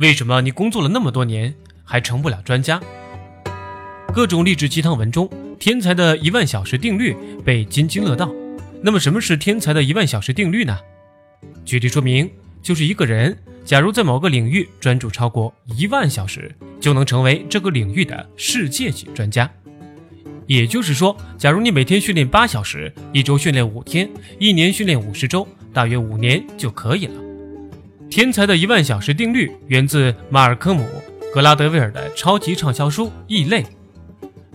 为什么你工作了那么多年还成不了专家？各种励志鸡汤文中，天才的一万小时定律被津津乐道。那么，什么是天才的一万小时定律呢？举例说明，就是一个人假如在某个领域专注超过一万小时，就能成为这个领域的世界级专家。也就是说，假如你每天训练八小时，一周训练五天，一年训练五十周，大约五年就可以了。天才的一万小时定律源自马尔科姆·格拉德威尔的超级畅销书《异类》。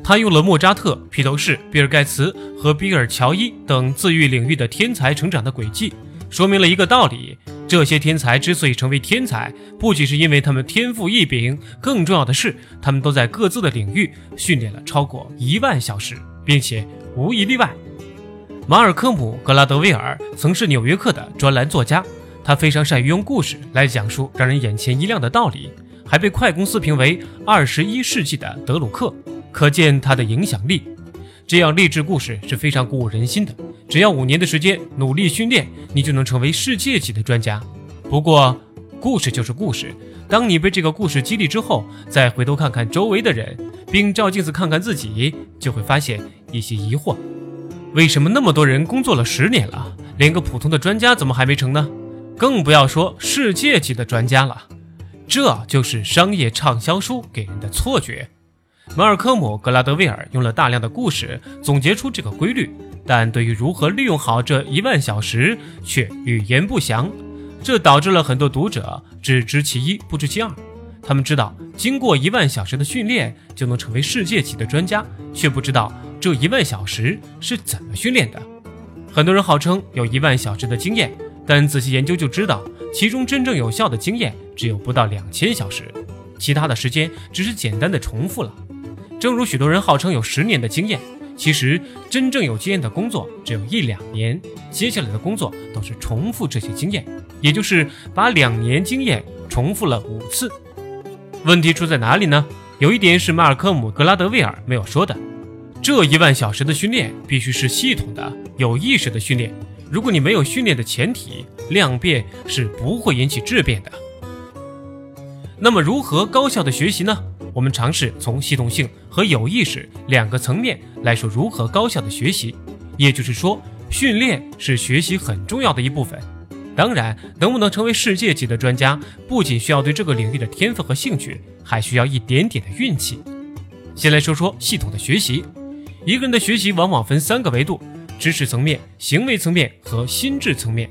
他用了莫扎特、披头士、比尔盖茨和比尔乔伊等自愈领域的天才成长的轨迹，说明了一个道理：这些天才之所以成为天才，不仅是因为他们天赋异禀，更重要的是，他们都在各自的领域训练了超过一万小时，并且无一例外。马尔科姆·格拉德威尔曾是《纽约客》的专栏作家，他非常善于用故事来讲述让人眼前一亮的道理，还被快公司评为二十一世纪的德鲁克。可见他的影响力，这样励志故事是非常鼓舞人心的。只要五年的时间努力训练，你就能成为世界级的专家。不过，故事就是故事，当你被这个故事激励之后，再回头看看周围的人，并照镜子看看自己，就会发现一些疑惑：为什么那么多人工作了十年了，连个普通的专家怎么还没成呢？更不要说世界级的专家了。这就是商业畅销书给人的错觉。马尔科姆·格拉德威尔用了大量的故事总结出这个规律，但对于如何利用好这一万小时却语言不详，这导致了很多读者只知其一不知其二。他们知道经过一万小时的训练就能成为世界级的专家，却不知道这一万小时是怎么训练的。很多人号称有一万小时的经验，但仔细研究就知道，其中真正有效的经验只有不到两千小时，其他的时间只是简单的重复了。正如许多人号称有十年的经验，其实真正有经验的工作只有一两年，接下来的工作都是重复这些经验，也就是把两年经验重复了五次。问题出在哪里呢？有一点是马尔科姆·格拉德威尔没有说的，这一万小时的训练必须是系统的、有意识的训练。如果你没有训练的前提，量变是不会引起质变的。那么，如何高效的学习呢？我们尝试从系统性和有意识两个层面来说如何高效的学习，也就是说，训练是学习很重要的一部分。当然，能不能成为世界级的专家，不仅需要对这个领域的天分和兴趣，还需要一点点的运气。先来说说系统的学习，一个人的学习往往分三个维度：知识层面、行为层面和心智层面。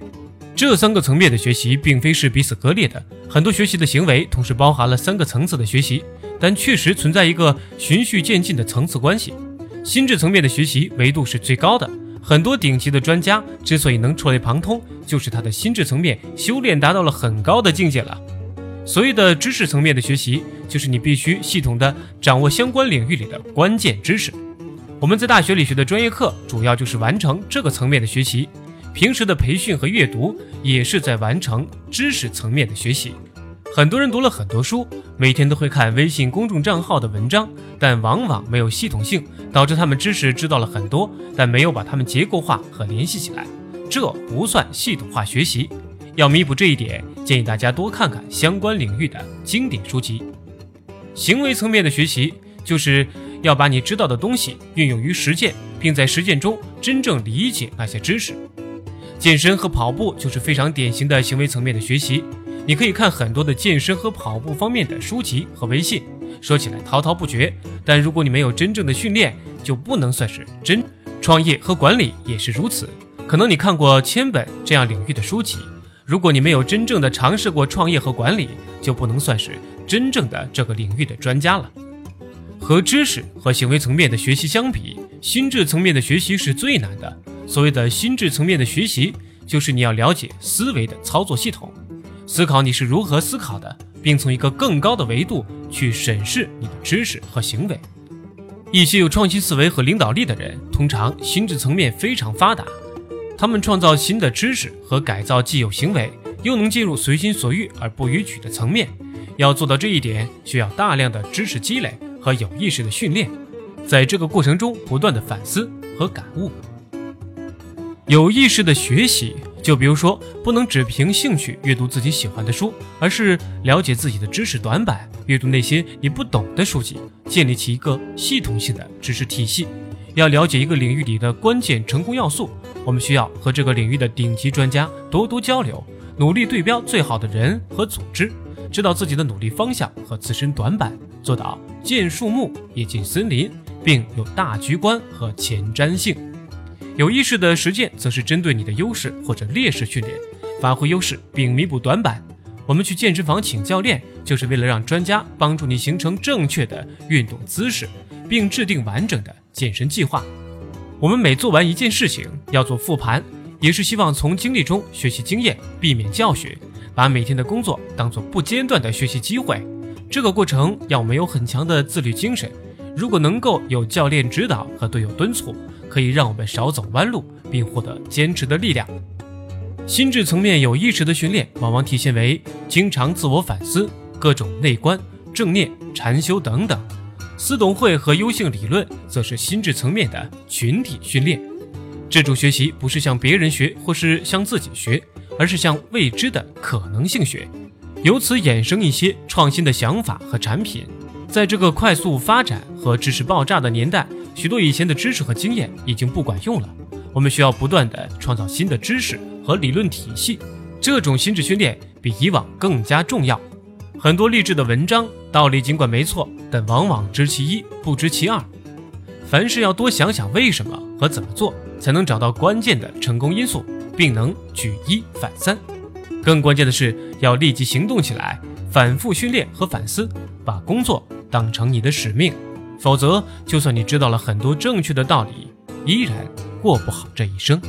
这三个层面的学习并非是彼此割裂的，很多学习的行为同时包含了三个层次的学习，但确实存在一个循序渐进的层次关系。心智层面的学习维度是最高的，很多顶级的专家之所以能触类旁通，就是他的心智层面修炼达到了很高的境界了。所谓的知识层面的学习，就是你必须系统的掌握相关领域里的关键知识。我们在大学里学的专业课，主要就是完成这个层面的学习。平时的培训和阅读也是在完成知识层面的学习。很多人读了很多书，每天都会看微信公众账号的文章，但往往没有系统性，导致他们知识知道了很多，但没有把它们结构化和联系起来，这不算系统化学习。要弥补这一点，建议大家多看看相关领域的经典书籍。行为层面的学习，就是要把你知道的东西运用于实践，并在实践中真正理解那些知识。健身和跑步就是非常典型的行为层面的学习。你可以看很多的健身和跑步方面的书籍和微信，说起来滔滔不绝。但如果你没有真正的训练，就不能算是真。创业和管理也是如此。可能你看过千本这样领域的书籍，如果你没有真正的尝试过创业和管理，就不能算是真正的这个领域的专家了。和知识和行为层面的学习相比，心智层面的学习是最难的。所谓的心智层面的学习，就是你要了解思维的操作系统，思考你是如何思考的，并从一个更高的维度去审视你的知识和行为。一些有创新思维和领导力的人，通常心智层面非常发达，他们创造新的知识和改造既有行为，又能进入随心所欲而不逾矩的层面。要做到这一点，需要大量的知识积累和有意识的训练，在这个过程中不断的反思和感悟。有意识的学习就比如说，不能只凭兴趣阅读自己喜欢的书，而是了解自己的知识短板，阅读那些你不懂的书籍，建立起一个系统性的知识体系。要了解一个领域里的关键成功要素，我们需要和这个领域的顶级专家多多交流，努力对标最好的人和组织，知道自己的努力方向和自身短板，做到见树木也见森林，并有大局观和前瞻性。有意识的实践，则是针对你的优势或者劣势训练，发挥优势并弥补短板。我们去健身房请教练，就是为了让专家帮助你形成正确的运动姿势，并制定完整的健身计划。我们每做完一件事情，要做复盘，也是希望从经历中学习经验，避免教训，把每天的工作当做不间断的学习机会。这个过程要我们有很强的自律精神。如果能够有教练指导和队友敦促。可以让我们少走弯路，并获得坚持的力量。心智层面有意识的训练，往往体现为经常自我反思、各种内观、正念、禅修等等。思懂会和优性理论则是心智层面的群体训练。这种学习不是向别人学，或是向自己学，而是向未知的可能性学，由此衍生一些创新的想法和产品。在这个快速发展和知识爆炸的年代。许多以前的知识和经验已经不管用了，我们需要不断的创造新的知识和理论体系。这种心智训练比以往更加重要。很多励志的文章道理尽管没错，但往往知其一不知其二。凡事要多想想为什么和怎么做，才能找到关键的成功因素，并能举一反三。更关键的是要立即行动起来，反复训练和反思，把工作当成你的使命。否则，就算你知道了很多正确的道理，依然过不好这一生。